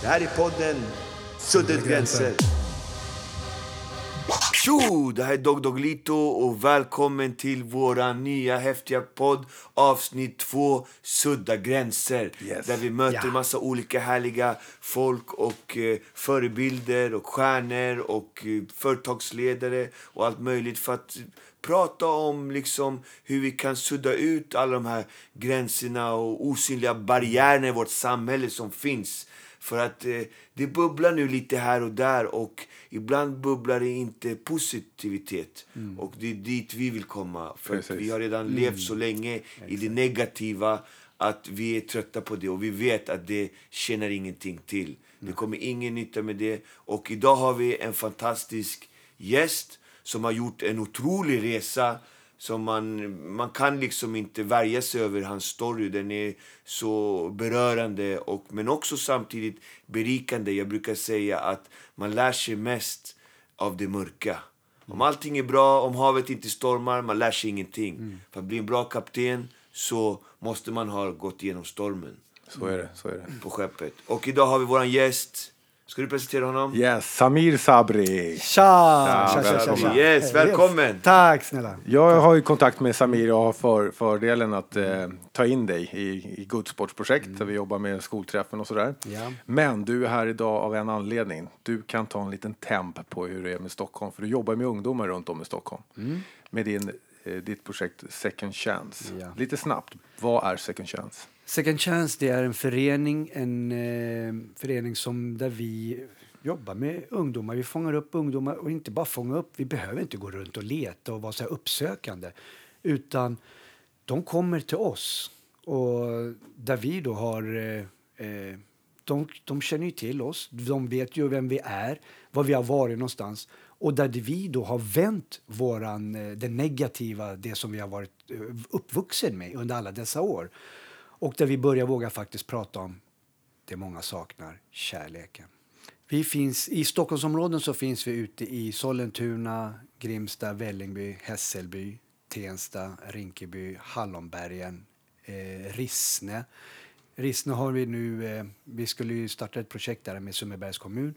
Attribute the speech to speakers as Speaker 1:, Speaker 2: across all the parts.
Speaker 1: Det här är podden Suddet gränser. Tjo! Det här är Dog Doglito och välkommen till våran nya häftiga podd avsnitt 2 Sudda gränser.
Speaker 2: Yes.
Speaker 1: Där vi möter
Speaker 3: Ja.
Speaker 1: massa olika härliga folk och eh, förebilder och stjärnor och eh, företagsledare och allt möjligt för att prata om liksom hur vi kan sudda ut alla de här gränserna och osynliga barriärerna i vårt samhälle som finns. För att eh, det bubblar nu lite här och där och ibland bubblar det inte positivitet. Och det är dit vi vill komma. För vi har redan levt så länge i det negativa att vi är trötta på det och vi vet att det tjänar ingenting till. Det kommer ingen nytta med det. Och idag har vi en fantastisk gäst som har gjort en otrolig resa som man, man kan liksom inte värja sig över hans story. Den är så berörande och, men också samtidigt berikande. Jag brukar säga att man lär sig mest av det mörka. Om allting är bra, om havet inte stormar, man lär sig ingenting. För att bli en bra kapten så måste man ha gått igenom stormen
Speaker 2: Så är det. Så är det.
Speaker 1: på skeppet. Och idag har vi våran gäst. Ska du presentera honom?
Speaker 2: Yes, Samir Sabri.
Speaker 3: Tja! tja, tja, tja,
Speaker 2: välkommen.
Speaker 3: tja.
Speaker 1: Yes, välkommen.
Speaker 3: Tack snälla.
Speaker 2: Jag har ju kontakt med Samir och har för, fördelen att eh, ta in dig i, i Goodsports-projekt där vi jobbar med skolträffen och sådär.
Speaker 3: Ja.
Speaker 2: Men du är här idag av en anledning. Du kan ta en liten temp på hur det är med Stockholm, för du jobbar med ungdomar runt om i Stockholm. Med din, eh, ditt projekt Second Chance.
Speaker 3: Ja.
Speaker 2: Lite snabbt, vad är Second Chance?
Speaker 3: Second Chance det är en förening, en eh, förening som där vi jobbar med ungdomar. Vi fångar upp ungdomar och inte bara fånga upp. Vi behöver inte gå runt och leta och vara så här uppsökande. Utan de kommer till oss och där vi då har eh, eh de, de känner ju till oss, de vet ju vem vi är, var vi har varit någonstans. Och där vi då har vänt våran, eh, det negativa, det som vi har varit eh, uppvuxen med under alla dessa år. Och där vi börjar våga faktiskt prata om det många saknar, kärleken. Vi finns, I Stockholmsområden så finns vi ute i Sollentuna, Grimsta, Vällingby, Hässelby, Tensta, Rinkeby, Hallonbergen, eh, Rissne. Rissne har vi nu, eh, vi skulle ju starta ett projekt där med Sundbybergs kommun.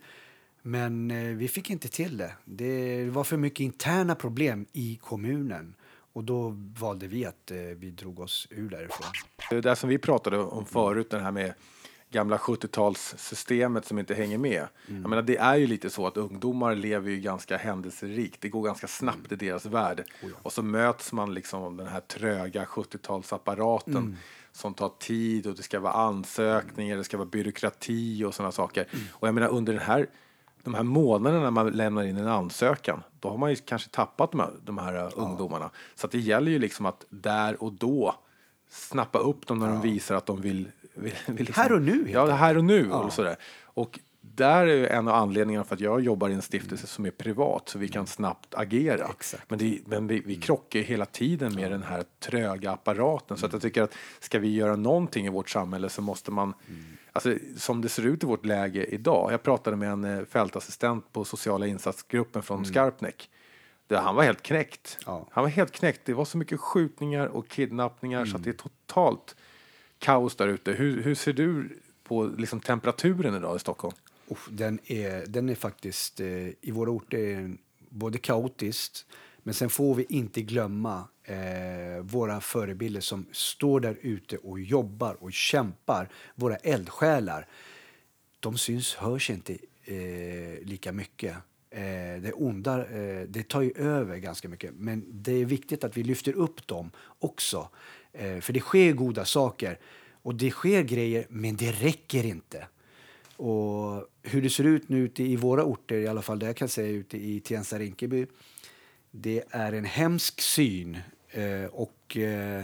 Speaker 3: Men eh, vi fick inte till det. Det var för mycket interna problem i kommunen. Och då valde vi att eh, vi drog oss ur därifrån.
Speaker 2: Det där som vi pratade om förut, det här med gamla 70-talssystemet som inte hänger med. Jag menar, det är ju lite så att ungdomar lever ju ganska händelserikt. Det går ganska snabbt i deras värld. Och så möts man liksom av den här tröga 70-talsapparaten som tar tid och det ska vara ansökningar, det ska vara byråkrati och sådana saker. Och jag menar under den här de här månaderna när man lämnar in en ansökan, då har man ju kanske tappat de här, de här uh, ungdomarna. Så att det gäller ju liksom att där och då snappa upp dem när de visar att de vill... vill, vill liksom,
Speaker 3: Här och nu,
Speaker 2: Ja, här och nu. Och, sådär. och där är en av anledningarna för att jag jobbar i en stiftelse som är privat så vi kan snabbt agera.
Speaker 3: Exakt.
Speaker 2: Men, det, men vi, vi krockar hela tiden med den här tröga apparaten. Så att jag tycker att ska vi göra någonting i vårt samhälle så måste man Alltså, som det ser ut i vårt läge idag. Jag pratade med en eh, fältassistent på sociala insatsgruppen från Skarpnäck. Där han var helt knäckt.
Speaker 3: Ja.
Speaker 2: Han var helt knäckt. Det var så mycket skjutningar och kidnappningar så att det är totalt kaos där ute. Hur, hur ser du på liksom, temperaturen idag i Stockholm?
Speaker 3: Uff, den, är, den är faktiskt, eh, i våra orter, både kaotiskt men sen får vi inte glömma eh, våra förebilder som står där ute och jobbar och kämpar. Våra eldsjälar. De syns, hörs inte eh, lika mycket. Eh, det onda eh, det tar ju över ganska mycket. Men det är viktigt att vi lyfter upp dem också. Eh, för det sker goda saker. Och det sker grejer, men det räcker inte. Och hur det ser ut nu ute i våra orter, i alla fall där jag kan säga ute i Tensta Rinkeby, det är en hemsk syn. Eh, och eh,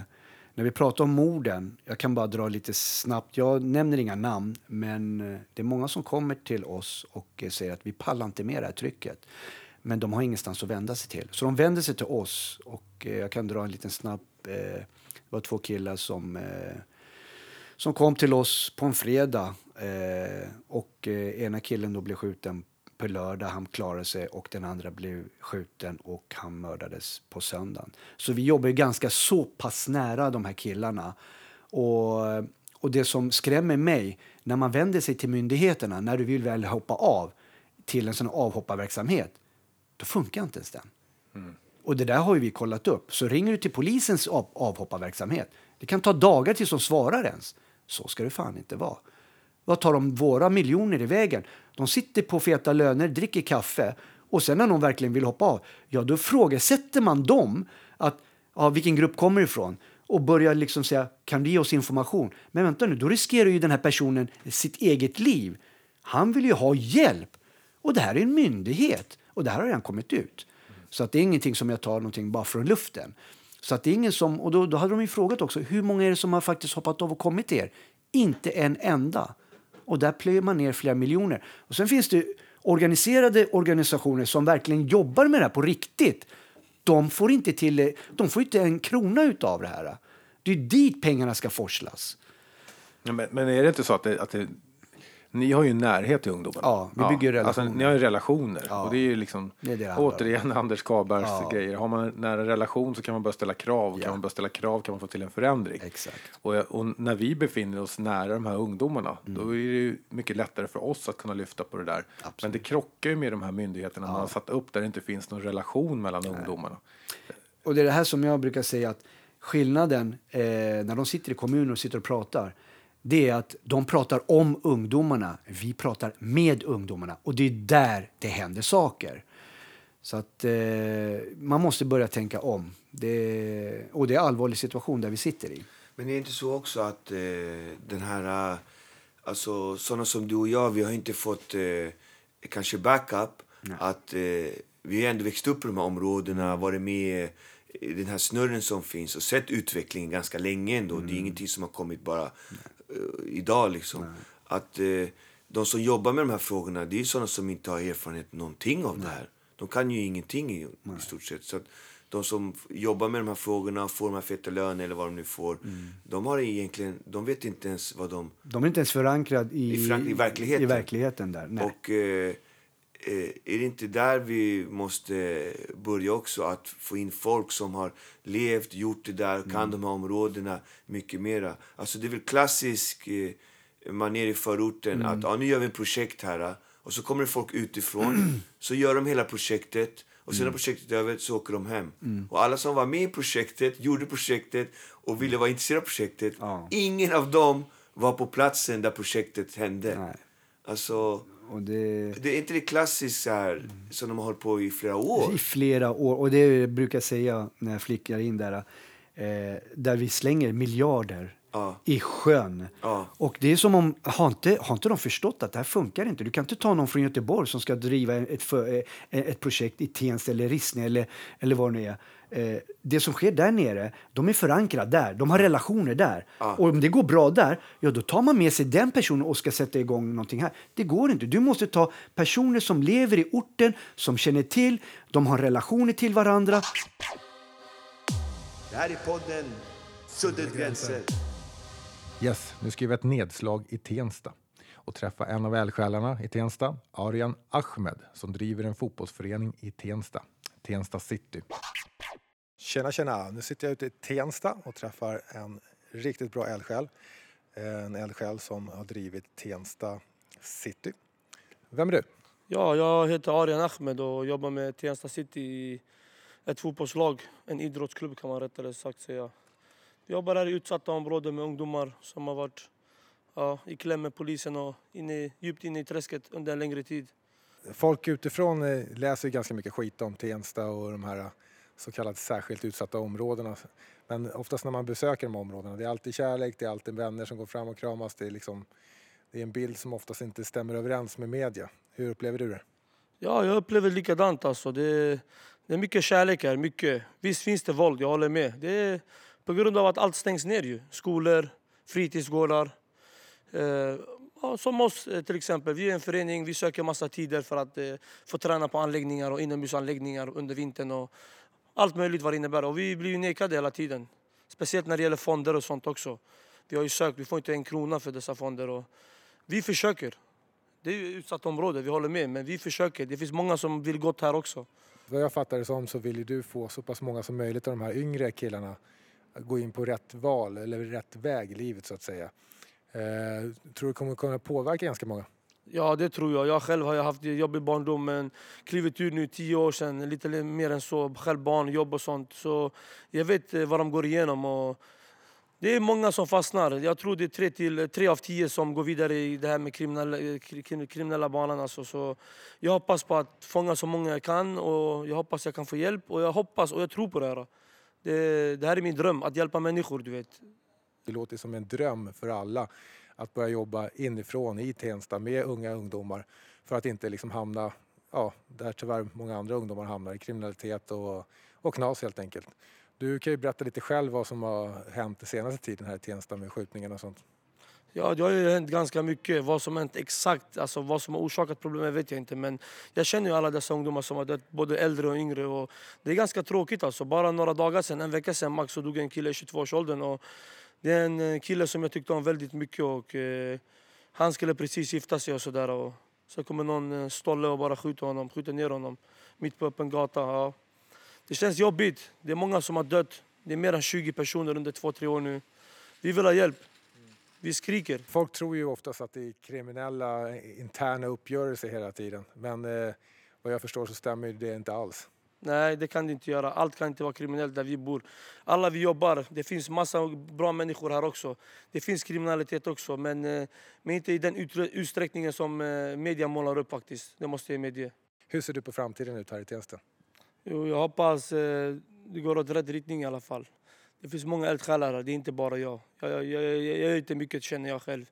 Speaker 3: när vi pratar om morden, jag kan bara dra lite snabbt, jag nämner inga namn, men eh, det är många som kommer till oss och eh, säger att vi pallar inte med det här trycket. Men de har ingenstans att vända sig till. Så de vänder sig till oss och eh, jag kan dra en liten snabb, eh, det var två killar som eh, som kom till oss på en fredag. Eh, och eh, ena killen då blev skjuten på lördag, han klarade sig och den andra blev skjuten och han mördades på söndagen. Så vi jobbar ganska så pass nära de här killarna. Och, och det som skrämmer mig när man vänder sig till myndigheterna, när du vill väl hoppa av till en sån avhopparverksamhet, då funkar inte ens den. Och det där har vi kollat upp. Så ringer du till polisens av, avhopparverksamhet, det kan ta dagar tills de svarar ens. Så ska det fan inte vara. Vad tar de våra miljoner i vägen? De sitter på feta löner, dricker kaffe och sen när någon verkligen vill hoppa av, ja då frågesätter man dem att ja, vilken grupp kommer ifrån och börjar liksom säga kan du ge oss information? Men vänta nu, då riskerar ju den här personen sitt eget liv. Han vill ju ha hjälp och det här är en myndighet och det här har redan kommit ut. Så att det är ingenting som jag tar någonting bara från luften. Så att det är ingen som, och då, då hade de ju frågat också, hur många är det som har faktiskt hoppat av och kommit till er? Inte en enda. Och där plöjer man ner flera miljoner. Och sen finns det organiserade organisationer som verkligen jobbar med det här på riktigt. De får inte, till, de får inte en krona utav det här. Det är dit pengarna ska forslas.
Speaker 2: Men, men är det inte så att det, att det ni har ju närhet till ungdomarna.
Speaker 3: Ja, vi bygger relationer.
Speaker 2: Alltså, ni har ju relationer.
Speaker 3: Ja.
Speaker 2: Och det är ju liksom,
Speaker 3: Det är det
Speaker 2: återigen Anders Karlbergs
Speaker 3: Ja.
Speaker 2: grejer. Har man en nära relation så kan man börja ställa krav.
Speaker 3: Ja.
Speaker 2: Kan man börja ställa krav kan man få till en förändring.
Speaker 3: Exakt.
Speaker 2: Och, och när vi befinner oss nära de här ungdomarna,
Speaker 3: Mm.
Speaker 2: då är det ju mycket lättare för oss att kunna lyfta på det där. Men det krockar ju med de här myndigheterna man har satt upp där det inte finns någon relation mellan ungdomarna.
Speaker 3: Och det är det här som jag brukar säga att skillnaden eh, när de sitter i kommunen och sitter och pratar det är att de pratar om ungdomarna, vi pratar med ungdomarna och det är där det händer saker. Så att eh, man måste börja tänka om. Det, och det är en allvarlig situation där vi sitter i.
Speaker 1: Men det är inte så också att eh, den här... eh, Alltså, sådana som du och jag, vi har inte fått eh, kanske backup. Att eh, Vi har ändå växt upp i de här områdena, varit med i den här snurren som finns och sett utvecklingen ganska länge ändå. Det är ingenting som har kommit bara idag liksom. Att eh, de som jobbar med de här frågorna, det är sådana som inte har erfarenhet någonting av det här. De kan ju ingenting i, i stort sett. Så att de som jobbar med de här frågorna, får de här feta löner eller vad de nu får. De har egentligen, de vet inte ens vad de...
Speaker 3: De är inte ens förankrade i,
Speaker 1: I förankring i verkligheten.
Speaker 3: i verkligheten där. Nej.
Speaker 1: Och eh, eh, är det inte där vi måste börja också? Att få in folk som har levt, gjort det där, kan
Speaker 3: Mm.
Speaker 1: de här områdena mycket mera. Alltså det är väl klassisk eh, manér i förorten
Speaker 3: Mm.
Speaker 1: att ja, nu gör vi ett projekt här. eh, Och så kommer det folk utifrån, så gör de hela projektet. Och
Speaker 3: Mm.
Speaker 1: sen när projektet är över så åker de hem. Och alla som var med i projektet, gjorde projektet och ville vara intresserade av projektet.
Speaker 3: Ja.
Speaker 1: Ingen av dem var på platsen där projektet hände.
Speaker 3: Nej.
Speaker 1: Alltså,
Speaker 3: Och det,
Speaker 1: det är inte det här, som de har hållit på i flera år.
Speaker 3: I flera år. Och det brukar jag säga när jag flickar in där. Eh, där vi slänger miljarder
Speaker 1: Ja.
Speaker 3: i sjön.
Speaker 1: Ja.
Speaker 3: Och det är som om, har inte, har inte de förstått att det här funkar inte? Du kan inte ta någon från Göteborg som ska driva ett, för, eh, ett projekt i Tensta eller Rissne eller, eller vad det nu är. Eh, det som sker där nere, de är förankrade där. De har relationer där.
Speaker 1: Ja.
Speaker 3: Och om det går bra där, ja då tar man med sig den personen och ska sätta igång någonting här. Det går inte. Du måste ta personer som lever i orten, som känner till, de har relationer till varandra.
Speaker 1: Det här är podden Suddet gränser.
Speaker 2: Yes, nu ska vi ett nedslag i Tensta och träffa en av eldsjälarna i Tensta, Arian Ahmed, som driver en fotbollsförening i Tensta, Tensta City. Tjena, tjena! Nu sitter jag ute i Tensta och träffar en riktigt bra eldsjäl. En eldsjäl som har drivit Tensta City. Vem är du?
Speaker 4: Ja, jag heter Arian Ahmed och jobbar med Tensta City i ett fotbollslag. En idrottsklubb kan man rättare sagt säga. Vi jobbar här i utsatta områden med ungdomar som har varit ja, i kläm med polisen och inne, djupt inne i träsket under en längre tid.
Speaker 2: Folk utifrån eh, läser ganska mycket skit om Tensta och de här eh, så kallade särskilt utsatta områdena. Men oftast när man besöker de områdena, det är alltid kärlek, det är alltid vänner som går fram och kramas. Det är, liksom, det är en bild som oftast inte stämmer överens med media. Hur upplever du det?
Speaker 4: Ja, jag upplever likadant. Alltså. Det, det är mycket kärlek här. Mycket. Visst finns det våld, jag håller med. Det är på grund av att allt stängs ner. Ju. Skolor, fritidsgårdar. Eh, ja, som oss eh, till exempel. Vi är en förening, vi söker massa tider för att eh, få träna på anläggningar och inomhusanläggningar under vintern. Och allt möjligt vad det innebär. Och vi blir ju nekade hela tiden. Speciellt när det gäller fonder och sånt också. Vi har ju sökt, vi får inte en krona för dessa fonder. Och vi försöker. Det är ju ett utsatt område, vi håller med. Men vi försöker. Det finns många som vill gott här också.
Speaker 2: Vad jag fattar det som så vill ju du få så pass många som möjligt av de här yngre killarna att gå in på rätt val eller rätt väg i livet så att säga. Eh, tror du det kommer kunna påverka ganska många?
Speaker 4: Ja, det tror jag. Jag själv har haft en jobbig barndom men klivit ur nu tio år sedan, lite mer än så. Själv barn, jobb och sånt. Så jag vet eh, vad de går igenom. Och det är många som fastnar. Jag tror det är tre, till, tre av tio som går vidare i det här med kriminella, eh, kriminella banan. Alltså. Så jag hoppas på att fånga så många jag kan och jag hoppas jag kan få hjälp. Och jag hoppas och jag tror på det här. Det, det här är min dröm, att hjälpa människor. du vet.
Speaker 2: Det låter som en dröm för alla att börja jobba inifrån i Tensta med unga ungdomar för att inte liksom hamna ja, där tyvärr många andra ungdomar hamnar, i kriminalitet och, och knas helt enkelt. Du kan ju berätta lite själv vad som har hänt den senaste tiden här i Tensta med skjutningarna och sånt.
Speaker 4: Ja, det har ju hänt ganska mycket. Vad som hänt exakt, alltså vad som har orsakat problemet vet jag inte. Men jag känner ju alla dessa ungdomar som har dött, både äldre och yngre. Och det är ganska tråkigt alltså. Bara några dagar sedan, en vecka sedan max, så dog en kille i 22-årsåldern. Det är en eh, kille som jag tyckte om väldigt mycket och eh, han skulle precis gifta sig och sådär. Så kommer någon eh, stolle och bara skjuter honom, skjuter ner honom mitt på öppen gata. Ja. Det känns jobbigt. Det är många som har dött. Det är mer än 20 personer under två, tre år nu. Vi vill ha hjälp. Vi skriker.
Speaker 2: Folk tror ju oftast att det är kriminella eh, interna uppgörelser hela tiden. Men eh, vad jag förstår så stämmer det inte alls.
Speaker 4: Nej, det kan det inte göra. Allt kan inte vara kriminellt där vi bor. Alla vi jobbar. Det finns massa bra människor här också. Det finns kriminalitet också, men, eh, men inte i den utsträckningen som eh, media målar upp faktiskt. Det måste jag medge.
Speaker 2: Hur ser du på framtiden ut här i Tensta?
Speaker 4: Jo, jag hoppas eh, det går åt rätt riktning i alla fall. Det finns många eldsjälar här, det är inte bara jag. Jag, jag, jag, jag gör inte mycket känner jag själv.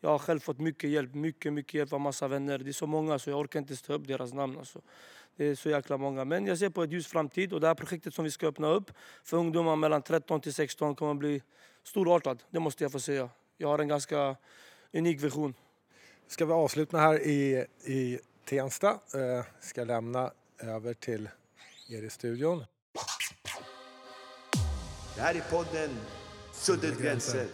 Speaker 4: Jag har själv fått mycket hjälp, mycket, mycket hjälp av massa vänner. Det är så många så jag orkar inte ta upp deras namn. Alltså. Det är så jäkla många. Men jag ser på ett ljus framtid och det här projektet som vi ska öppna upp för ungdomar mellan 13 till 16 kommer att bli storartad. Det måste jag få säga. Jag har en ganska unik vision.
Speaker 2: Ska vi avsluta här i, i Tensta. Eh, ska lämna över till er i studion.
Speaker 1: Det här är podden Suddet gränser.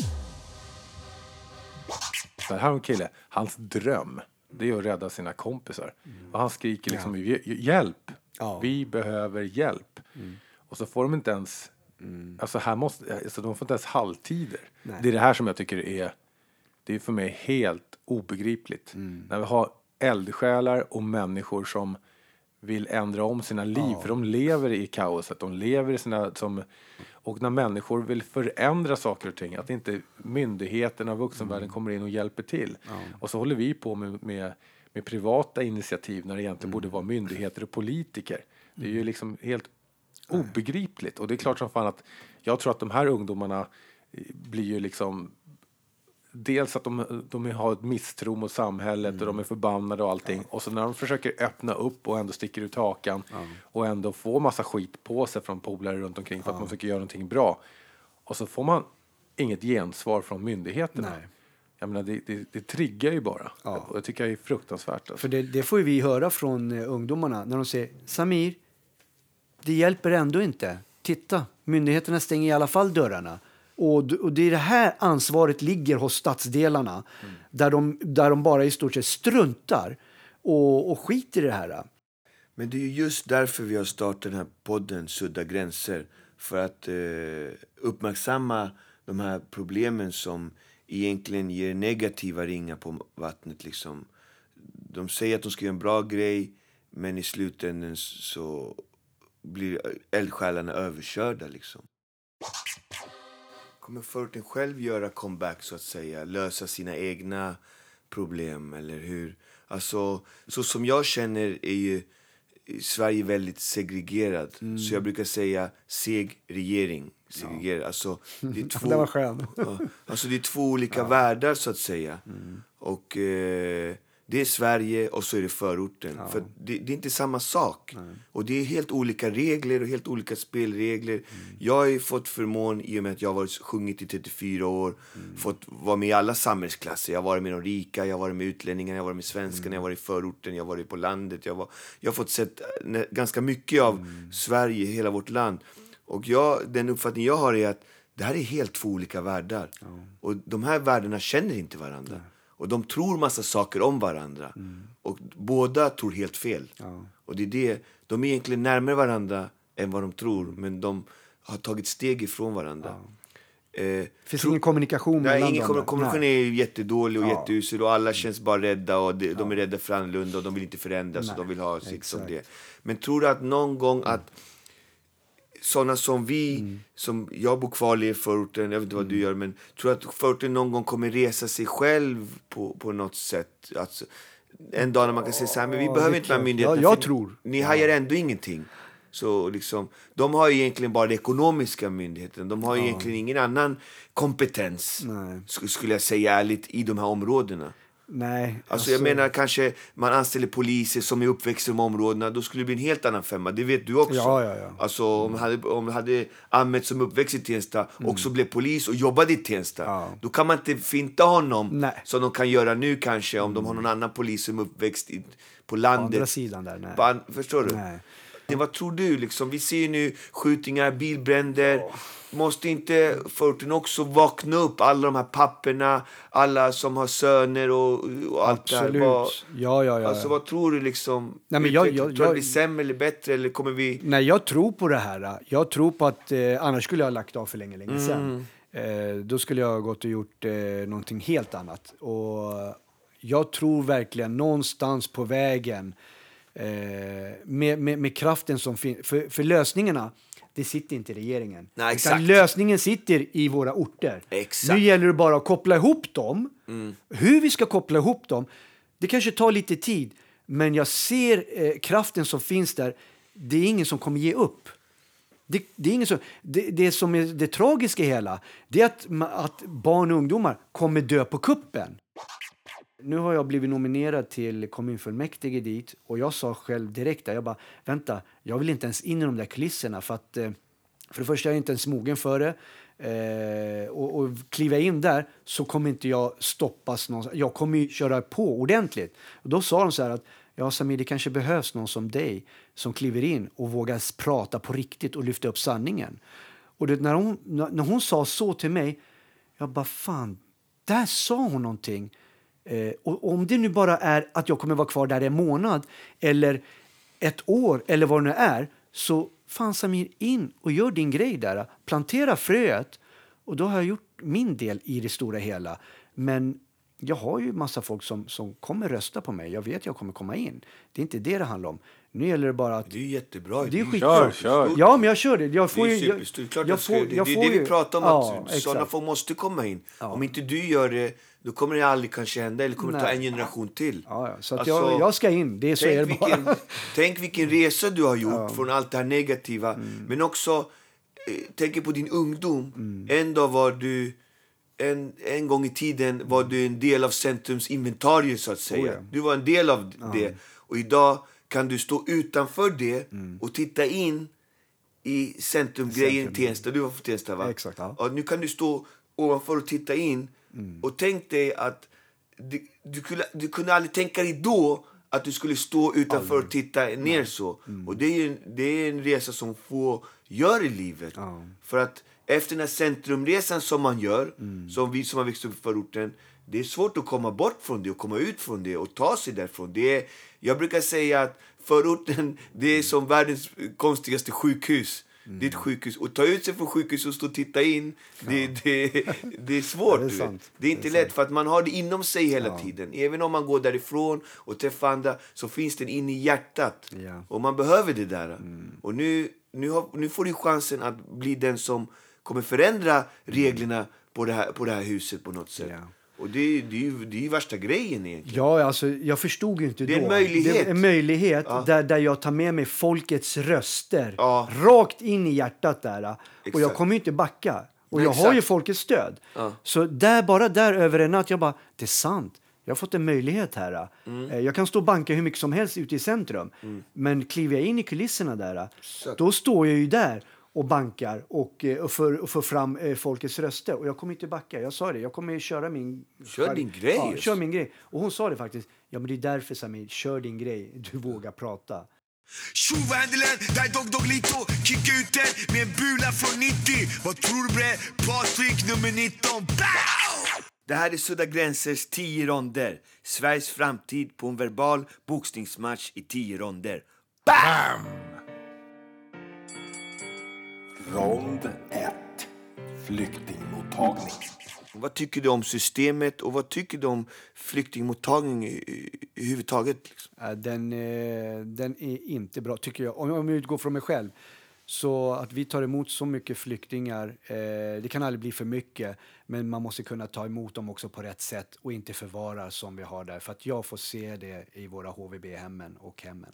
Speaker 2: Det här är en kille, hans dröm det är att rädda sina kompisar. Mm. Och han skriker liksom ja. hjälp! Ja. Vi behöver hjälp! Mm. Och så får de inte ens, mm. alltså här måste, alltså de får inte ens halvtider. Nej. Det är det här som jag tycker är, det är för mig helt obegripligt. Mm. När vi har eldsjälar och människor som vill ändra om sina liv, ja. för de lever i kaoset, de lever i sina, som, och när människor vill förändra saker och ting, att inte myndigheterna och vuxenvärlden mm. kommer in och hjälper till. Ja. Och så håller vi på med, med, med privata initiativ när det egentligen mm. borde vara myndigheter och politiker. Det är ju mm. liksom helt obegripligt. Och det är klart som fan att jag tror att de här ungdomarna blir ju liksom dels att de, de har ett misstro mot samhället mm. och de är förbannade och allting. Ja. Och så när de försöker öppna upp och ändå sticker ut hakan ja. och ändå får massa skit på sig från polare runt omkring för ja. att man försöker göra någonting bra. Och så får man inget gensvar från myndigheterna. Nej. Jag menar, det, det, det triggar ju bara. Ja. Jag tycker det är fruktansvärt. Alltså.
Speaker 3: För det, det får vi höra från uh, ungdomarna när de säger Samir, det hjälper ändå inte. Titta, myndigheterna stänger i alla fall dörrarna. Och, och det är det här ansvaret ligger hos stadsdelarna mm. där, de, där de bara i stort sett struntar och, och skiter i det här.
Speaker 1: Men det är just därför vi har startat den här podden Sudda gränser. För att eh, uppmärksamma de här problemen som egentligen ger negativa ringar på vattnet. Liksom. De säger att de ska göra en bra grej, men i slutändan så blir eldsjälarna överkörda. Liksom. Kommer förorten själv göra comeback, så att säga? Lösa sina egna problem, eller hur? Alltså, så som jag känner är ju Sverige väldigt segregerad. Mm. Så jag brukar säga seg regering. Segregerad. Ja. Alltså, det, är två,
Speaker 3: det var skön.
Speaker 1: alltså, det är två olika ja. världar, så att säga. Mm. Och... Eh, det är Sverige och så är det förorten. Ja. För det, det, är inte samma sak. Nej. Och det är helt olika regler och helt olika spelregler. Mm. Jag har fått förmån i och med att jag har varit, sjungit i 34 år. Mm. Fått vara med i alla samhällsklasser. Jag har varit med de rika, jag har varit med utlänningar, jag har varit med svenskarna, mm. jag har varit i förorten, jag har varit på landet. Jag, var, jag har fått sett eh, ganska mycket av mm. Sverige, hela vårt land. Och jag, den uppfattning jag har är att det här är helt två olika världar. Och de här världarna känner inte varandra. Nej. Och de tror massa saker om varandra. Mm. Och båda tror helt fel. Ja. Och det är det, de är egentligen närmare varandra än vad de tror, men de har tagit steg ifrån varandra. Ja. Eh,
Speaker 3: finns
Speaker 1: tro-
Speaker 3: ingen kommunikation
Speaker 1: Nej,
Speaker 3: mellan
Speaker 1: ingen
Speaker 3: dem
Speaker 1: kommunikation
Speaker 3: Nej.
Speaker 1: är jättedålig och
Speaker 3: Ja.
Speaker 1: jätteusel och alla känns bara rädda och de, de är rädda för annorlunda och de vill inte förändras och
Speaker 3: Nej,
Speaker 1: de vill ha sitt som
Speaker 3: exakt.
Speaker 1: det. Men tror du att någon gång att sådana som vi, som jag bor kvar i förorten, jag vet inte vad du gör, men tror att förorten någon gång kommer resa sig själv på, på något sätt? Alltså, en dag när man kan säga så här, men vi
Speaker 3: Ja,
Speaker 1: behöver inte de här myndigheterna.
Speaker 3: Ja, jag tror.
Speaker 1: Ni hajar ändå ingenting. Så liksom, de har ju egentligen bara den ekonomiska myndigheten. De har ju egentligen ingen annan kompetens,
Speaker 3: Nej.
Speaker 1: sk- skulle jag säga ärligt, i de här områdena.
Speaker 3: Nej,
Speaker 1: Alltså, jag menar kanske man anställer poliser som är uppväxta i de områdena, då skulle det bli en helt annan femma. Det vet du också.
Speaker 3: Ja, ja, ja.
Speaker 1: Alltså om hade, om hade Ahmed som uppväxt i Tensta också blev polis och jobbade i Tensta,
Speaker 3: Mm. Ja.
Speaker 1: då kan man inte finta honom
Speaker 3: Nej. Mm.
Speaker 1: som de kan göra nu kanske om de har någon annan polis som är uppväxt i, på
Speaker 3: På
Speaker 1: landet.
Speaker 3: andra sidan där, nej.
Speaker 1: An- förstår du?
Speaker 3: Nej.
Speaker 1: Vad tror du? Liksom? Vi ser ju nu skjutningar, bilbränder. Måste inte förorten också vakna upp? Alla de här papperna, alla som har söner och, och allt det
Speaker 3: Absolut.
Speaker 1: här. Vad,
Speaker 3: Ja, ja, ja.
Speaker 1: Alltså vad tror du liksom?
Speaker 3: Nej, men jag- jag-
Speaker 1: tror du
Speaker 3: jag-
Speaker 1: det blir sämre eller bättre? Eller kommer vi...
Speaker 3: Nej, jag tror på det här. Jag tror på att, eh, annars skulle jag ha lagt av för länge, länge sedan. Eh, då skulle jag ha gått och gjort eh, någonting helt annat. Och jag tror verkligen någonstans på vägen eh, med, med, med kraften som finns. För, för lösningarna, det sitter inte i regeringen.
Speaker 1: Nej, exakt.
Speaker 3: lösningen sitter i våra orter.
Speaker 1: Exakt.
Speaker 3: Nu gäller det bara att koppla ihop dem. Hur vi ska koppla ihop dem, det kanske tar lite tid. Men jag ser eh, kraften som finns där. Det är ingen som kommer ge upp. Det, det, är ingen som, det, det som är det tragiska i hela, det är att, att barn och ungdomar kommer dö på kuppen. Nu har jag blivit nominerad till kommunfullmäktige dit och jag sa själv direkt där, jag bara vänta, jag vill inte ens in i de där kulisserna för att eh, för det första är jag inte ens mogen för det. Eh, och, och kliva in där så kommer inte jag stoppas någonstans. Jag kommer ju köra på ordentligt. Och då sa de så här att ja Samir, det kanske behövs någon som dig som kliver in och vågar prata på riktigt och lyfta upp sanningen. Och det, när, hon, när när hon sa så till mig, jag bara fan, där sa hon någonting. Eh, och om det nu bara är att jag kommer vara kvar där en månad eller ett år eller vad det nu är så fan Samir, in och gör din grej där. Plantera fröet och då har jag gjort min del i det stora hela. Men jag har ju massa folk som, som kommer rösta på mig. Jag vet att jag kommer komma in. Det är inte det det handlar om. Nu gäller det bara att...
Speaker 1: Det är jättebra.
Speaker 3: Det är skitbra.
Speaker 2: Kör, kör.
Speaker 3: Ja, men jag kör det. Jag
Speaker 1: Det
Speaker 3: får
Speaker 1: är
Speaker 3: ju... jag-.
Speaker 1: Klart
Speaker 3: jag får-
Speaker 1: det,
Speaker 3: jag
Speaker 1: det är det vi pratar om,
Speaker 3: Ja,
Speaker 1: att sådana folk måste komma in.
Speaker 3: Ja.
Speaker 1: Om inte du gör det, då kommer det aldrig kanske hända, eller kommer det ta
Speaker 3: Nej.
Speaker 1: en generation till.
Speaker 3: Ja, ja. Så
Speaker 1: Alltså,
Speaker 3: jag, jag ska in. Det är så är
Speaker 1: Tänk
Speaker 3: det bara.
Speaker 1: vilken, tänk vilken resa du har gjort från allt det här negativa.
Speaker 3: Mm.
Speaker 1: Men också, eh, tänk på din ungdom. En dag var du, en, en gång i tiden var du en del av Centrums inventarier så att säga.
Speaker 3: Oh.
Speaker 1: Du var en del av det. Och idag kan du stå utanför det
Speaker 3: Mm.
Speaker 1: och titta in i centrumgrejen i Tensta. Du var från Tensta va?
Speaker 3: Exakt, ja.
Speaker 1: Och nu kan du stå ovanför och titta in. Och tänk dig att du, du, kunde, du kunde aldrig tänka dig då att du skulle stå utanför och titta ner så. Och det är, en, det är en resa som få gör i livet. För att efter den här centrumresan som man gör, som vi som har växt upp i förorten, det är svårt att komma bort från det och komma ut från det och ta sig därifrån. Det är, jag brukar säga att förorten, det är som världens konstigaste sjukhus. Det är ett sjukhus. Och ta ut sig från sjukhus och stå och titta in, det, det, det är svårt.
Speaker 3: Ja, det är sant.
Speaker 1: Det är inte
Speaker 3: Det är
Speaker 1: lätt för att man har det inom sig hela tiden. Även om man går därifrån och träffar andra så finns den inne i hjärtat.
Speaker 3: Ja.
Speaker 1: Och man behöver det där. Och nu, nu, har, nu får du chansen att bli den som kommer förändra reglerna på, det här, på det här huset på något sätt. Och det, är- det, är ju, det är ju värsta grejen egentligen.
Speaker 3: Ja, alltså, jag förstod ju inte
Speaker 1: Det är
Speaker 3: då.
Speaker 1: en möjlighet.
Speaker 3: Det är en möjlighet
Speaker 1: Ja.
Speaker 3: där, där jag tar med mig folkets röster
Speaker 1: Ja.
Speaker 3: rakt in i hjärtat där. Och jag kommer ju inte backa. Och jag har
Speaker 1: exakt.
Speaker 3: ju folkets stöd.
Speaker 1: Ja.
Speaker 3: Så där, bara där över en natt, jag bara, det är sant. Jag har fått en möjlighet här.
Speaker 1: Mm.
Speaker 3: Eh, Jag kan stå och banka hur mycket som helst ute i centrum. Men kliver jag in i kulisserna där,
Speaker 1: Exakt.
Speaker 3: då står jag ju där och bankar och, eh, och, för, och får fram eh, folkets röster. Och jag kommer inte backa. Jag sa det, jag kommer köra min...
Speaker 1: Kör din grej,
Speaker 3: Ja, kör min grej. Och hon sa det faktiskt. Ja, men det är därför Samir, kör din grej. Du vågar prata.
Speaker 5: Tjo vad händer län? Där är Dog Dog Lito Kicka ut den med en bula från 90 Vad tror du bre? Patrik nummer 19 Bow!
Speaker 1: Det här är Sudda Gränsers 10 ronder. Sveriges framtid på en verbal boxningsmatch i 10 ronder.
Speaker 2: Bam!
Speaker 6: Rond 1. flyktingmottagning.
Speaker 1: Vad tycker du om systemet och vad tycker du om flyktingmottagning i- i- i huvudtaget? Liksom?
Speaker 3: Ja, Den, eh, den är inte bra, tycker jag. Om, om jag utgår från mig själv. Så att vi tar emot så mycket flyktingar, eh, det kan aldrig bli för mycket. Men man måste kunna ta emot dem också på rätt sätt och inte förvara som vi har där. För att jag får se det i våra HVB-hemmen och hemmen.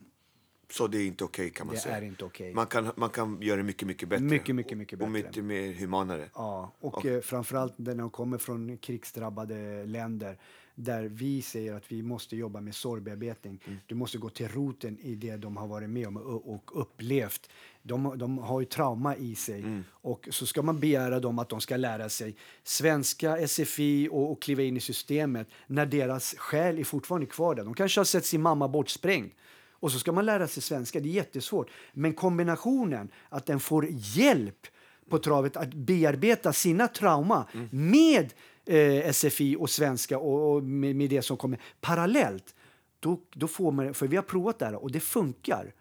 Speaker 1: Så det är inte okej kan man
Speaker 3: Det
Speaker 1: säga.
Speaker 3: är inte okej.
Speaker 1: Man kan, man kan göra det mycket, mycket bättre.
Speaker 3: Mycket, mycket, mycket
Speaker 1: Och
Speaker 3: bättre.
Speaker 1: mycket mer humanare.
Speaker 3: Ja, och eh, framförallt när de kommer från krigsdrabbade länder där vi säger att vi måste jobba med sorgbearbetning. Du måste gå till roten i det de har varit med om och, och upplevt. De, de har ju trauma i sig och så ska man begära dem att de ska lära sig svenska, SFI och, och kliva in i systemet när deras själ är fortfarande kvar där. De kanske har sett sin mamma bortsprängd. Och så ska man lära sig svenska, det är jättesvårt. Men kombinationen att den får hjälp på travet att bearbeta sina trauma med eh, SFI och svenska och, och med, med det som kommer parallellt. Då, då får man, för vi har provat det här och det funkar.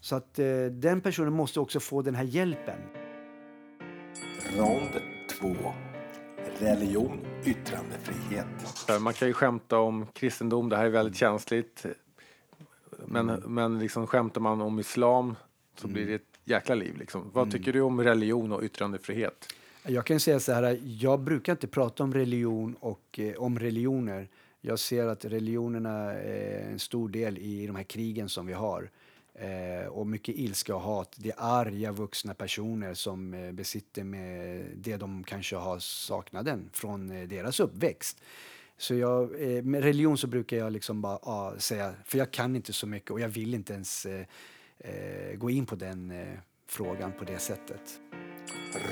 Speaker 3: Så att eh, den personen måste också få den här hjälpen.
Speaker 6: Rond 2. Religion, yttrandefrihet.
Speaker 2: Man kan ju skämta om kristendom, det här är väldigt känsligt. Men, men liksom skämtar man om islam så blir det ett jäkla liv. Liksom. Vad tycker du om religion och yttrandefrihet?
Speaker 3: Jag kan säga så här, jag brukar inte prata om religion och eh, om religioner. Jag ser att religionerna är en stor del i de här krigen som vi har. Eh, och mycket ilska och hat. Det är arga vuxna personer som eh, besitter med det de kanske har saknaden från eh, deras uppväxt. Så jag, eh, med religion så brukar jag liksom bara ja, säga, för jag kan inte så mycket och jag vill inte ens eh, eh gå in på den eh, frågan på det sättet.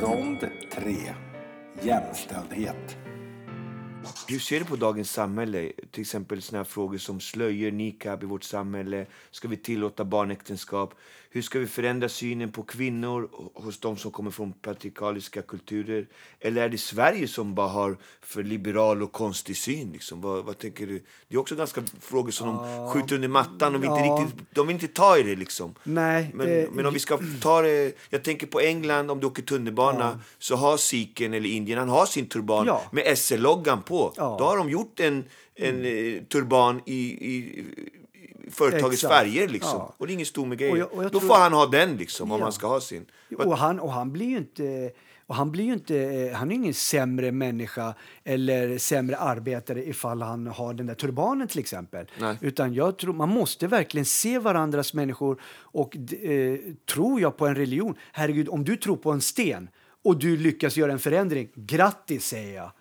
Speaker 6: Rond 3. Jämställdhet.
Speaker 1: Hur ser du på dagens samhälle? Till exempel såna här frågor som slöjor, niqab i vårt samhälle. Ska vi tillåta barnäktenskap? Hur ska vi förändra synen på kvinnor hos de som kommer från patriarkaliska kulturer? Eller är det Sverige som bara har för liberal och konstig syn? Liksom? Vad, vad tänker du? Det är också ganska frågor som de skjuter under mattan. Och vill inte
Speaker 3: Ja.
Speaker 1: riktigt, de vill inte ta i det liksom.
Speaker 3: Nej,
Speaker 1: Men,
Speaker 3: det-
Speaker 1: men om vi ska ta det... Jag tänker på England, om du åker tunnelbana så har sikhen eller indien, han har sin turban
Speaker 3: Ja.
Speaker 1: med SL-loggan på.
Speaker 3: Ja.
Speaker 1: Då har de gjort en, en eh, turban i, i, företagets
Speaker 3: Exakt.
Speaker 1: färger liksom.
Speaker 3: Ja.
Speaker 1: Och det är ingen stor med grejer.
Speaker 3: Och jag- och jag
Speaker 1: Då får han ha den liksom, om
Speaker 3: Ja.
Speaker 1: han ska ha sin.
Speaker 3: Och han, och han blir ju inte... Och han blir inte, eh, han är ingen sämre människa eller sämre arbetare ifall han har den där turbanen till exempel.
Speaker 1: Nej.
Speaker 3: Utan jag tror, man måste verkligen se varandras människor och eh, tror jag på en religion, herregud om du tror på en sten och du lyckas göra en förändring, grattis säger jag.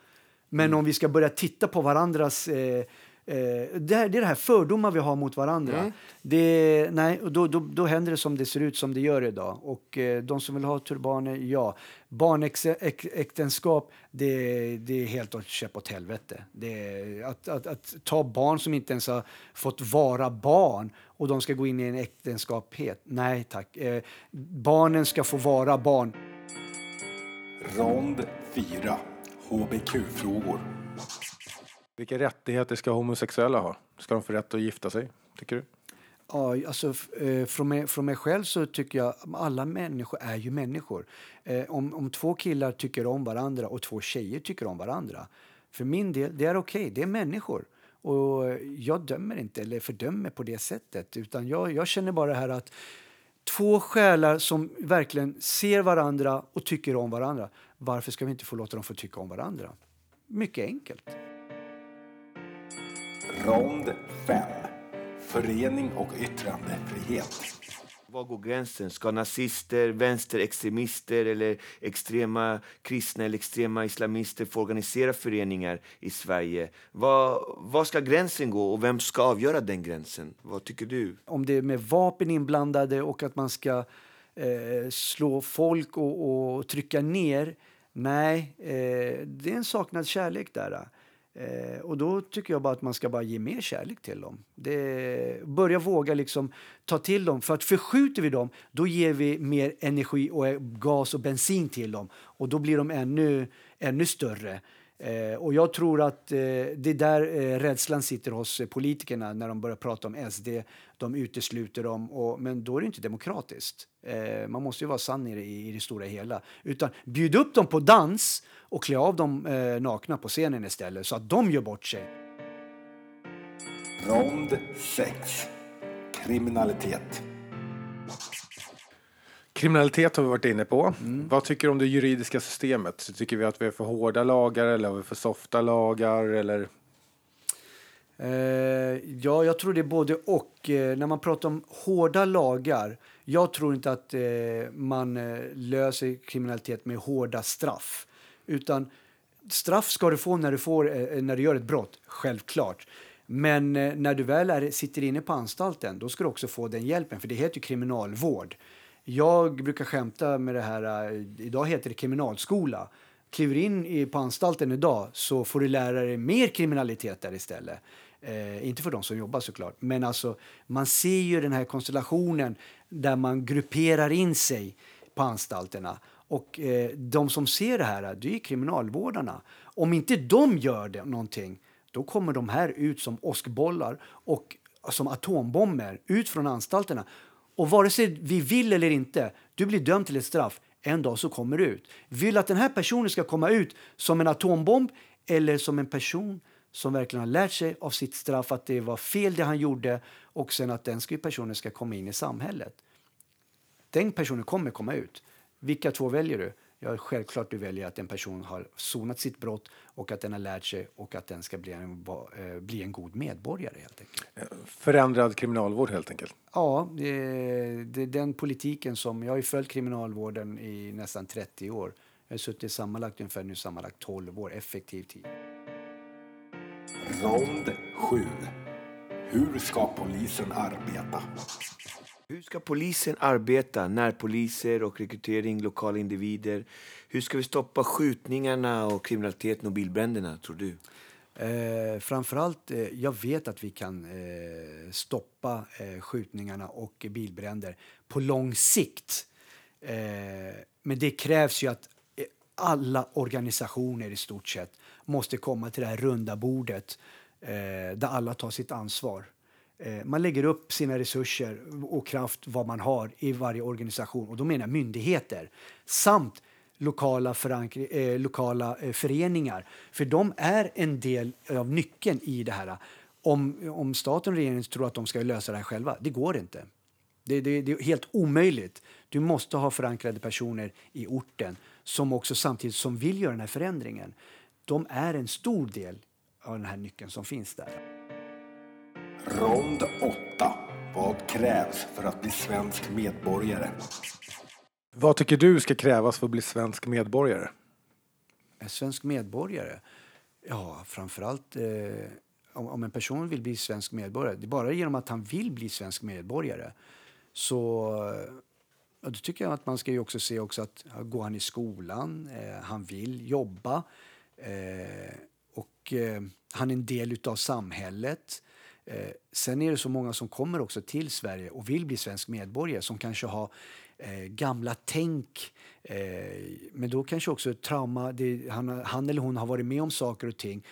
Speaker 3: Men
Speaker 1: Mm.
Speaker 3: om vi ska börja titta på varandras eh, Eh, det, är, det är det här fördomar vi har mot varandra.
Speaker 1: Mm.
Speaker 3: Det, nej, och då, då, då händer det som det ser ut som det gör idag. Och eh, de som vill ha turbaner, ja. Barnäktenskap, det, det är helt och käpp åt helvete. Det att, att, att ta barn som inte ens har fått vara barn och de ska gå in i en äktenskaphet. Nej tack. Eh, barnen ska få vara barn.
Speaker 6: Rond 4. HBQ-frågor.
Speaker 2: Vilka rättigheter ska homosexuella ha? Ska de få rätt att gifta sig, tycker du?
Speaker 3: Ja, alltså, eh, från, mig, från mig själv så tycker jag att alla människor är ju människor. Eh, om, om två killar tycker om varandra och två tjejer tycker om varandra. För min del, det är okej. Det är människor. Och jag dömer inte eller fördömer på det sättet. Utan jag, jag känner bara här att två själar som verkligen ser varandra och tycker om varandra. Varför ska vi inte få låta dem få tycka om varandra? Mycket enkelt.
Speaker 6: Rond 5. Förening och yttrandefrihet.
Speaker 1: Var går gränsen? Ska nazister, vänsterextremister eller extrema kristna eller extrema islamister få organisera föreningar i Sverige? Var, var ska gränsen gå och vem ska avgöra den gränsen? Vad tycker du?
Speaker 3: om det är med vapen inblandade och att man ska eh, slå folk och, och trycka ner. Nej, eh, det är en saknad kärlek där. Eh, och då tycker jag bara att man ska bara ge mer kärlek till dem. Det, börja våga liksom ta till dem. För att förskjuter vi dem, då ger vi mer energi och gas och bensin till dem. Och då blir de ännu, ännu större. Eh, och jag tror att eh, det är där eh, rädslan sitter hos eh, politikerna när de börjar prata om SD. De utesluter dem, och, men då är det inte demokratiskt. Eh, man måste ju vara sann i det, i det stora hela. Utan bjud upp dem på dans och klä av dem eh, nakna på scenen istället så att de gör bort sig.
Speaker 6: Rond 6. Kriminalitet.
Speaker 2: Kriminalitet har vi varit inne på. Vad tycker du om det juridiska systemet? Tycker vi att vi har för hårda lagar eller har vi för softa lagar? Eller?
Speaker 3: Eh, ja, jag tror det är både och. Eh, när man pratar om hårda lagar, jag tror inte att eh, man eh, löser kriminalitet med hårda straff. Utan straff ska du få när du, får, eh, när du gör ett brott, självklart. Men eh, när du väl är, sitter inne på anstalten, då ska du också få den hjälpen, för det heter ju kriminalvård. Jag brukar skämta med det här, eh, idag heter det kriminalskola. Kliver in på anstalten idag så får du lära dig mer kriminalitet där istället. Eh, inte för de som jobbar såklart, men alltså man ser ju den här konstellationen där man grupperar in sig på anstalterna. Och eh, de som ser det här, det är kriminalvårdarna. Om inte de gör det, någonting, då kommer de här ut som åskbollar och som atombomber ut från anstalterna. Och vare sig vi vill eller inte, du blir dömd till ett straff. En dag så kommer du ut. Vill att den här personen ska komma ut som en atombomb eller som en person som verkligen har lärt sig av sitt straff att det var fel det han gjorde och sen att den personen ska komma in i samhället. Den personen kommer komma ut. Vilka två väljer du? Ja, självklart du väljer att en person har sonat sitt brott och att den har lärt sig och att den ska bli en, eh, bli en god medborgare helt enkelt.
Speaker 2: Förändrad kriminalvård helt enkelt.
Speaker 3: Ja, det är, den politiken som... Jag har ju följt kriminalvården i nästan 30 år. Jag har suttit sammanlagt ungefär nu sammanlagt 12 år, effektiv tid.
Speaker 6: Rond 7. Hur ska polisen arbeta?
Speaker 1: Hur ska polisen arbeta? Närpoliser och rekrytering, lokala individer. Hur ska vi stoppa skjutningarna och kriminaliteten och bilbränderna, tror du?
Speaker 3: Eh, framförallt, eh, jag vet att vi kan eh, stoppa eh, skjutningarna och bilbränder på lång sikt. Eh, men det krävs ju att eh, alla organisationer i stort sett måste komma till det här runda bordet eh, där alla tar sitt ansvar. Eh, Man lägger upp sina resurser och kraft, vad man har i varje organisation. Och då menar jag myndigheter. Samt lokala, eh, lokala eh, föreningar. För de är en del av nyckeln i det här. Om, om staten och regeringen tror att de ska lösa det här själva, det går inte. Det, det, det är helt omöjligt. Du måste ha förankrade personer i orten som också samtidigt som vill göra den här förändringen. De är en stor del av den här nyckeln som finns där.
Speaker 6: Rond 8. Vad krävs för att bli svensk medborgare?
Speaker 2: Vad tycker du ska krävas för att bli svensk medborgare?
Speaker 3: En svensk medborgare? Ja, framförallt eh, om, om en person vill bli svensk medborgare. Det är bara genom att han vill bli svensk medborgare. Så eh, och då tycker jag att man ska ju också se också att går han i skolan, eh, han vill jobba eh, och eh, han är en del av samhället. Eh, sen är det så många som kommer också till Sverige och vill bli svensk medborgare som kanske har eh, gamla tänk. Eh, men då kanske också trauma, det, han, han eller hon har varit med om saker och ting.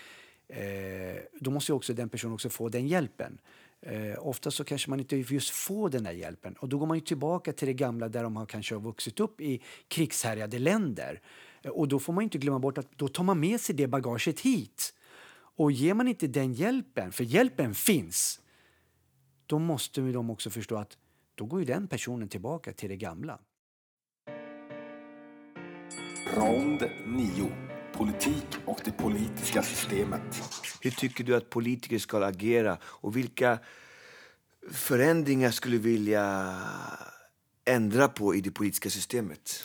Speaker 3: Eh, då måste ju också den personen också få den hjälpen. Eh, ofta så kanske man inte just får den här hjälpen och då går man ju tillbaka till det gamla där de har kanske har vuxit upp i krigshärjade länder. Eh, och då får man inte glömma bort att då tar man med sig det bagaget hit. Och ger man inte den hjälpen, för hjälpen finns, då måste de också förstå att då går ju den personen tillbaka till det gamla.
Speaker 6: Rond 9. Politik och det politiska systemet.
Speaker 1: Hur tycker du att politiker ska agera och vilka förändringar skulle du vilja ändra på i det politiska systemet?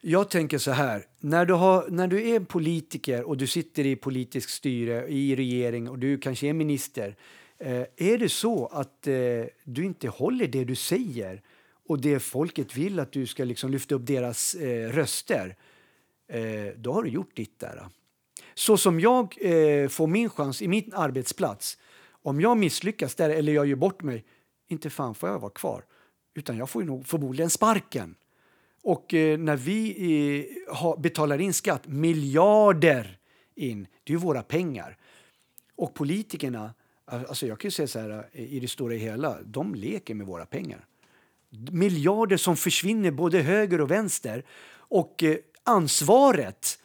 Speaker 3: Jag tänker så här, när du, har, när du är politiker och du sitter i politisk styre, i regering och du kanske är minister. Eh, är det så att eh, du inte håller det du säger och det folket vill att du ska liksom lyfta upp deras eh, röster, eh, då har du gjort ditt där. Så som jag eh, får min chans i min arbetsplats, om jag misslyckas där eller jag gör bort mig, inte fan får jag vara kvar. Utan jag får ju nog förmodligen sparken. Och eh, när vi betalar in skatt, miljarder in, det är ju våra pengar. Och politikerna, alltså jag kan ju säga så här, eh, i det stora hela, de leker med våra pengar. Miljarder som försvinner både höger och vänster. Och eh, ansvaret,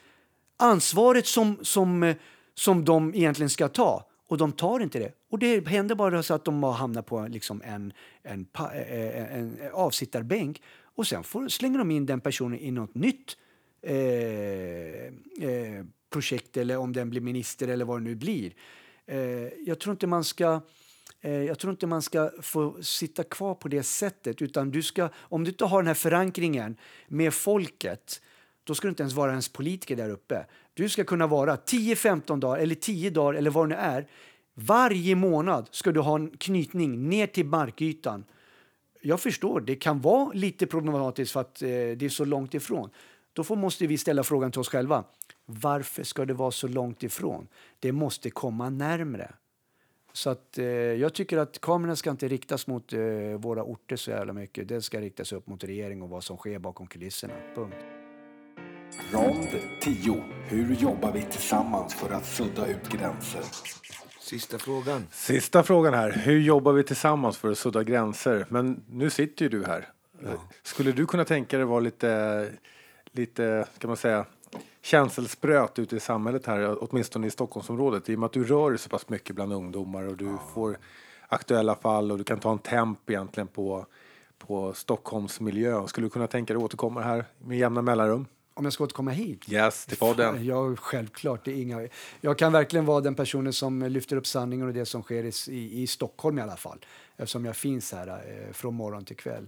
Speaker 3: ansvaret som, som, eh, som de egentligen ska ta, och de tar inte det. Och det händer bara så att de har hamnat på liksom en, en, en, en avsittarbänk och sen får, slänger de in den personen i något nytt eh, eh, projekt eller om den blir minister eller vad det nu blir. Eh, jag tror inte man ska eh, jag tror inte man ska få sitta kvar på det sättet. Utan du ska, om du inte har den här förankringen med folket då ska du inte ens vara ens politiker där uppe. Du ska kunna vara 10-15 dagar eller 10 dagar eller vad det nu är. Varje månad ska du ha en knytning ner till markytan. Jag förstår, det kan vara lite problematiskt för att eh, det är så långt ifrån. Då får, måste vi ställa frågan till oss själva. Varför ska det vara så långt ifrån? Det måste komma närmre. Så att, eh, jag tycker att kamerorna ska inte riktas mot eh, våra orter så jävla mycket. Det ska riktas upp mot regering och vad som sker bakom kulisserna. Punkt.
Speaker 6: Rond 10. Hur jobbar vi tillsammans för att sudda ut gränser?
Speaker 1: Sista frågan.
Speaker 2: Sista frågan här. Hur jobbar vi tillsammans för att sudda gränser? Men nu sitter ju du här. Skulle du kunna tänka dig vara lite, lite, kan man säga, känselspröt ute i samhället här, åtminstone i Stockholmsområdet, i och med att du rör dig så pass mycket bland ungdomar och du får aktuella fall och du kan ta en temp egentligen på, på Stockholms miljö. Skulle du kunna tänka dig att återkomma här med jämna mellanrum?
Speaker 3: Om jag ska återkomma hit?
Speaker 2: Yes, till podden.
Speaker 3: Ja, självklart. Det är inga... Jag kan verkligen vara den personen som lyfter upp sanningen och det som sker i, i, i Stockholm i alla fall. Eftersom jag finns här eh, från morgon till kväll.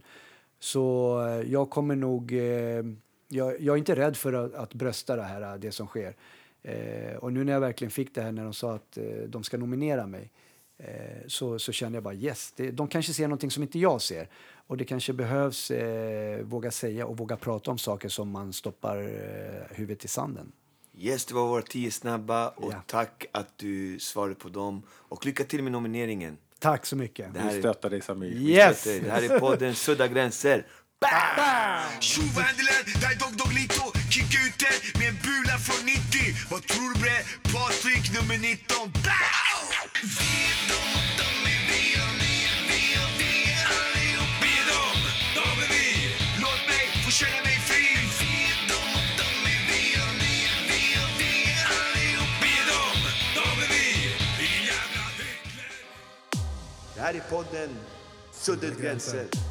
Speaker 3: Så eh, jag kommer nog... Eh, jag, jag är inte rädd för att, att brösta det här, det som sker. Eh, och nu när jag verkligen fick det här när de sa att eh, de ska nominera mig eh, så, så kände jag bara yes, det, de kanske ser någonting som inte jag ser. Och det kanske behövs eh, våga säga och våga prata om saker som man stoppar eh, huvudet i sanden.
Speaker 1: Yes, det var våra tio snabba och
Speaker 3: Ja.
Speaker 1: tack att du svarade på dem. Och lycka till med nomineringen.
Speaker 3: Tack så mycket.
Speaker 1: Det här
Speaker 2: Vi stöttar dig Samir.
Speaker 3: Yes!
Speaker 1: det här är podden Sudda gränser.
Speaker 5: Tjuvhandelen, där Dog Dog Lito Kicka ut den med en bula från 90 Vad tror du bre? Patrik nummer 19 Bow!
Speaker 1: Det här är podden Sudda gränser.